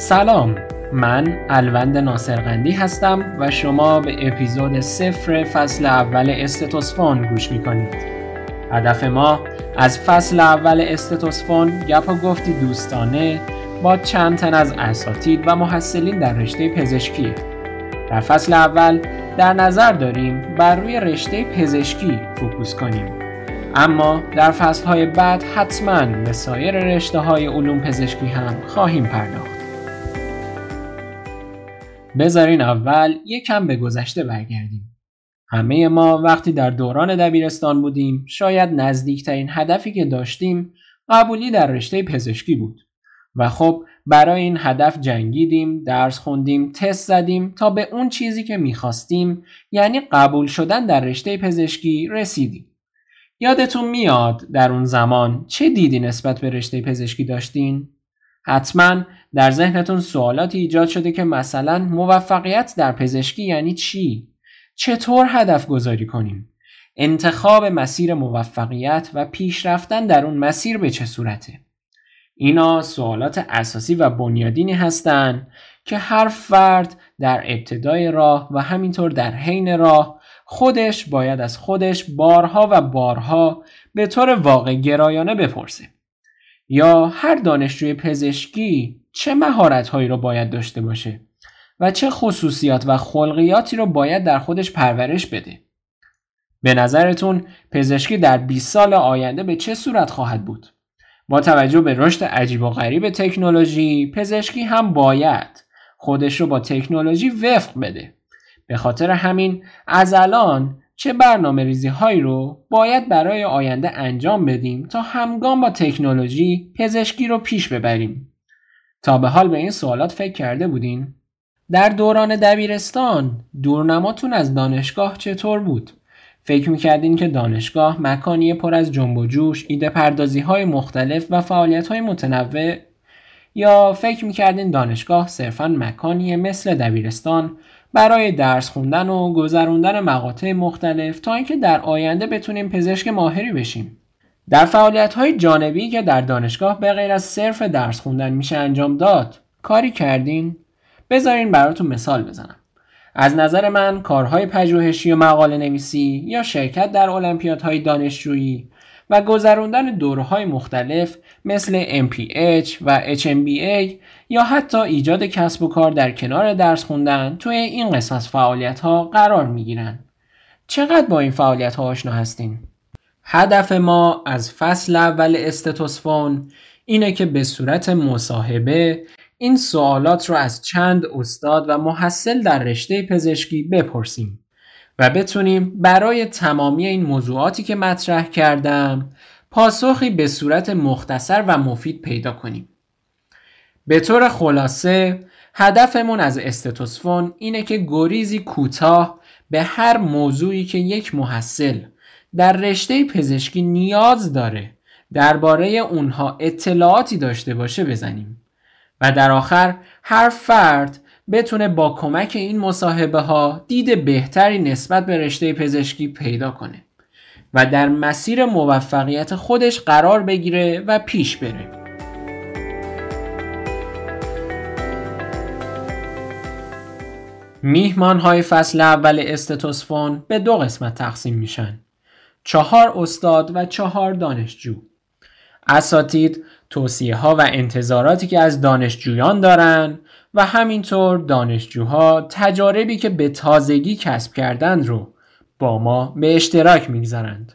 سلام. من الوند ناصرقندی هستم و شما به اپیزود صفر فصل اول استتوسفون گوش می‌کنید. هدف ما از فصل اول استتوسفون گپ و گفتی دوستانه با چند تن از اساتید و محصلین در رشته پزشکی. در فصل اول در نظر داریم بر روی رشته پزشکی فوکوس کنیم. اما در فصلهای بعد حتما به سایر رشته های علوم پزشکی هم خواهیم پرداخت. بذارین اول یکم به گذشته برگردیم. همه ما وقتی در دوران دبیرستان بودیم شاید نزدیکترین هدفی که داشتیم قبولی در رشته پزشکی بود و خب برای این هدف جنگیدیم، درس خوندیم، تست زدیم تا به اون چیزی که می‌خواستیم یعنی قبول شدن در رشته پزشکی رسیدیم. یادتون میاد در اون زمان چه دیدی نسبت به رشته پزشکی داشتین؟ حتما در ذهنتون سوالاتی ایجاد شده که مثلا موفقیت در پزشکی یعنی چی؟ چطور هدف گذاری کنیم؟ انتخاب مسیر موفقیت و پیشرفتن در اون مسیر به چه صورته؟ اینا سوالات اساسی و بنیادینی هستند که هر فرد در ابتدای راه و همینطور در حین راه خودش باید از خودش بارها و بارها به طور واقع گرایانه بپرسه. یا هر دانشجوی پزشکی چه مهارتهایی رو باید داشته باشه و چه خصوصیات و خلقیاتی رو باید در خودش پرورش بده. به نظرتون پزشکی در 20 سال آینده به چه صورت خواهد بود؟ با توجه به رشد عجیب و غریب تکنولوژی پزشکی هم باید خودش رو با تکنولوژی وفق بده. به خاطر همین از الان چه برنامه ریزی هایی رو باید برای آینده انجام بدیم تا همگام با تکنولوژی پزشکی رو پیش ببریم. تا به حال به این سوالات فکر کرده بودین؟ در دوران دبیرستان دورنماتون از دانشگاه چطور بود؟ فکر می‌کردین که دانشگاه مکانی پر از جنب و جوش، ایده پردازی های مختلف و فعالیت های متنوع یا فکر می‌کردین دانشگاه صرفا مکانی مثل دبیرستان برای درس خوندن و گذروندن مقاطع مختلف تا اینکه در آینده بتونیم پزشک ماهری بشیم. در فعالیت های جانبی که در دانشگاه به غیر از صرف درس خوندن میشه انجام داد کاری کردین؟ بذارین براتون مثال بزنم. از نظر من کارهای پژوهشی و مقاله نویسی یا شرکت در المپیادهای دانشجویی و گذروندن دورهای مختلف مثل MPH و HMBA یا حتی ایجاد کسب و کار در کنار درس خوندن توی این قسم از فعالیت ها قرار می گیرن. چقدر با این فعالیت ها آشنا هستین؟ هدف ما از فصل اول استتوسفون اینه که به صورت مصاحبه این سوالات رو از چند استاد و محصل در رشته پزشکی بپرسیم و بتونیم برای تمامی این موضوعاتی که مطرح کردم پاسخی به صورت مختصر و مفید پیدا کنیم. به طور خلاصه هدفمون از استتوسفون اینه که گریزی کوتاه به هر موضوعی که یک محصل در رشته پزشکی نیاز داره درباره اونها اطلاعاتی داشته باشه بزنیم و در آخر هر فرد بتونه با کمک این مصاحبه ها دید بهتری نسبت به رشته پزشکی پیدا کنه و در مسیر موفقیت خودش قرار بگیره و پیش بره. میهمان های فصل اول استتوسفون به دو قسمت تقسیم میشن چهار استاد و چهار دانشجو. اساتید توصیه ها و انتظاراتی که از دانشجویان دارن و همینطور دانشجوها تجاربی که به تازگی کسب کردند رو با ما به اشتراک می‌گذارند.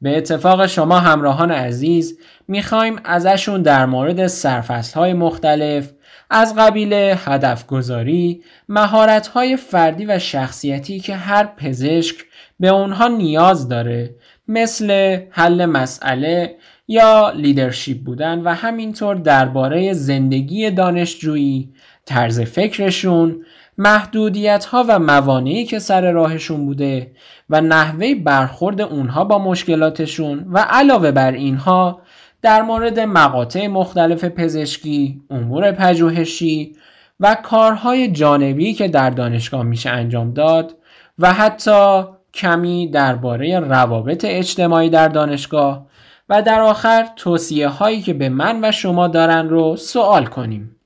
به اتفاق شما همراهان عزیز می‌خوایم ازشون در مورد سرفصل های مختلف از قبیل هدف گذاری، مهارت های فردی و شخصیتی که هر پزشک به اونها نیاز داره مثل حل مسئله یا لیدرشپ بودن و همینطور درباره زندگی دانشجویی طرز فکرشون محدودیت ها و موانعی که سر راهشون بوده و نحوه برخورد اونها با مشکلاتشون و علاوه بر اینها در مورد مقاطع مختلف پزشکی، امور پژوهشی و کارهای جانبی که در دانشگاه میشه انجام داد و حتی کمی درباره روابط اجتماعی در دانشگاه و در آخر توصیه هایی که به من و شما دارن رو سوال کنیم.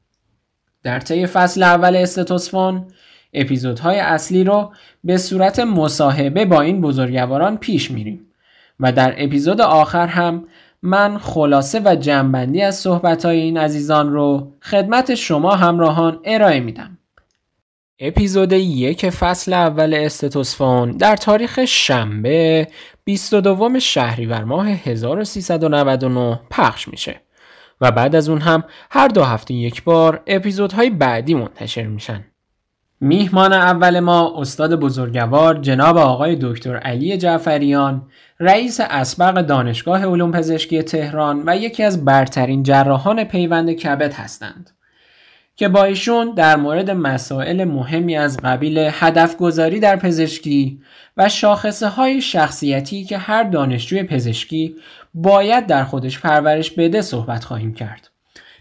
در طی فصل اول استتوسفون اپیزودهای اصلی رو به صورت مصاحبه با این بزرگواران پیش میریم و در اپیزود آخر هم من خلاصه و جنبندی از صحبتهای این عزیزان رو خدمت شما همراهان ارائه میدم. اپیزود یک فصل اول استتوسفون در تاریخ شنبه 22 شهریور ماه 1399 پخش میشه و بعد از اون هم هر دو هفته یک بار اپیزودهای بعدی منتشر میشن. میهمان اول ما استاد بزرگوار جناب آقای دکتر علی جعفریان رئیس اسبق دانشگاه علوم پزشکی تهران و یکی از برترین جراحان پیوند کبد هستند که با ایشون در مورد مسائل مهمی از قبیل هدف گذاری در پزشکی و شاخصه های شخصیتی که هر دانشجوی پزشکی باید در خودش پرورش بده صحبت خواهیم کرد.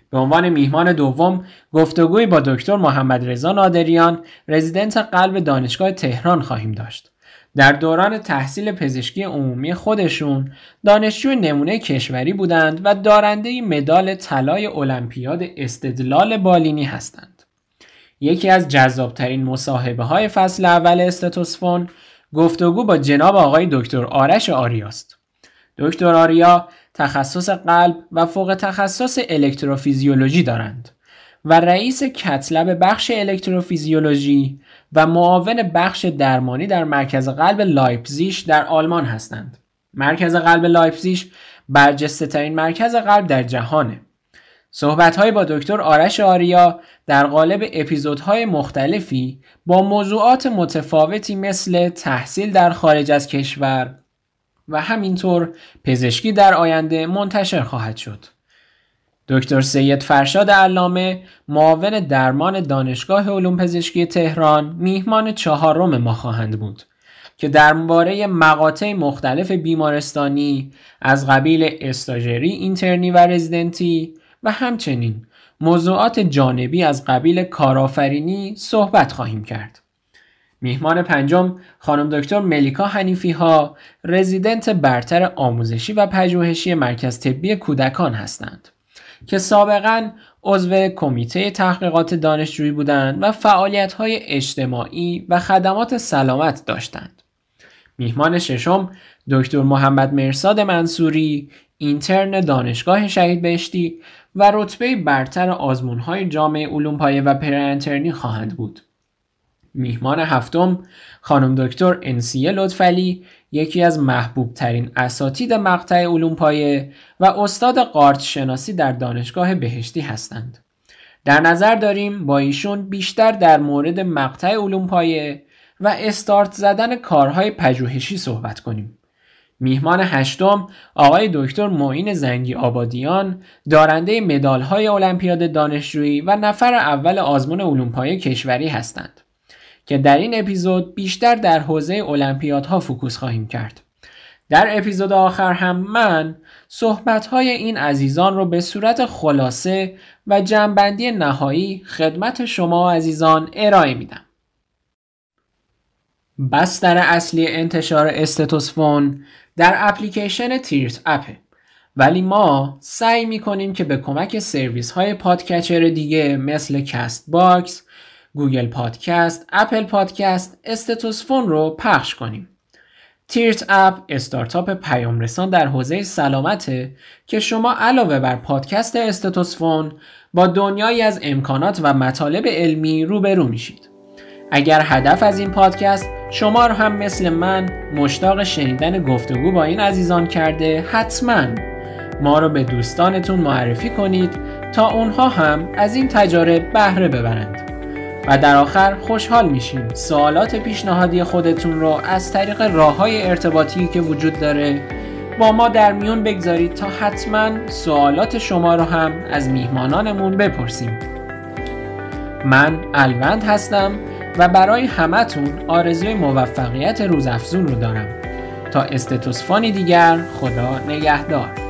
به عنوان میهمان دوم گفتگوی با دکتر محمد رضا نادریان رزیدنت قلب دانشگاه تهران خواهیم داشت. در دوران تحصیل پزشکی عمومی خودشون دانشجو نمونه کشوری بودند و دارنده مدال طلای المپیاد استدلال بالینی هستند. یکی از جذابترین مصاحبه های فصل اول استتوسفون گفتگو با جناب آقای دکتر آرش آریاست. دکتر آریا تخصص قلب و فوق تخصص الکتروفیزیولوژی دارند و رئیس کتلب بخش الکتروفیزیولوژی و معاون بخش درمانی در مرکز قلب لایپزیش در آلمان هستند. مرکز قلب لایپزیش برجسته ترین مرکز قلب در جهانه. صحبت های با دکتر آرش آریا در قالب اپیزودهای مختلفی با موضوعات متفاوتی مثل تحصیل در خارج از کشور و همینطور پزشکی در آینده منتشر خواهد شد. دکتر سید فرشاد علامه معاون درمان دانشگاه علوم پزشکی تهران میهمان چهارم ما خواهند بود که درباره مقاطع مختلف بیمارستانی از قبیل استاژری، اینترنی و رزیدنتی و همچنین موضوعات جانبی از قبیل کارآفرینی صحبت خواهیم کرد. میهمان پنجم خانم دکتر ملیکا حنیفی ها رزیدنت برتر آموزشی و پژوهشی مرکز طبی کودکان هستند که سابقا عضو کمیته تحقیقات دانشجویی بودند و فعالیت های اجتماعی و خدمات سلامت داشتند. میهمان ششم دکتر محمد مرساد منصوری اینترن دانشگاه شهید بهشتی و رتبه برتر آزمون های جامعه علوم پایه و پرانترنی خواهند بود. میهمان هفتم خانم دکتر انسیه لطفلی یکی از محبوب ترین اساتید مقطع علوم پایه و استاد قارت شناسی در دانشگاه بهشتی هستند. در نظر داریم با ایشون بیشتر در مورد مقطع علوم پایه و استارت زدن کارهای پژوهشی صحبت کنیم. میهمان هشتم آقای دکتر معین زنگی آبادیان دارنده مدالهای المپیاد دانشجویی و نفر اول آزمون علوم پایه کشوری هستند. که در این اپیزود بیشتر در حوزه المپیادها فوکوس خواهیم کرد. در اپیزود آخر هم من صحبتهای این عزیزان رو به صورت خلاصه و جمع‌بندی نهایی خدمت شما عزیزان ارائه میدم. بستر اصلی انتشار استتوسفون در اپلیکیشن تیرت اپه ولی ما سعی می‌کنیم که به کمک سرویس های podcatcher دیگه مثل کست باکس، گوگل پادکست، اپل پادکست، استتوسفون رو پخش کنیم. تیرت اپ استارتاپ پیام رسان در حوزه سلامته که شما علاوه بر پادکست استتوسفون با دنیایی از امکانات و مطالب علمی روبرو میشید. اگر هدف از این پادکست شما رو هم مثل من مشتاق شنیدن گفتگو با این عزیزان کرده حتما ما رو به دوستانتون معرفی کنید تا اونها هم از این تجارب بهره ببرند. و در آخر خوشحال میشیم سوالات پیشنهادی خودتون رو از طریق راه های ارتباطی که وجود داره با ما در میون بگذارید تا حتما سوالات شما رو هم از میهمانانمون بپرسیم. من الوند هستم و برای همتون آرزوی موفقیت روزافزون رو دارم. تا استتوسفانی دیگر خدا نگهدار.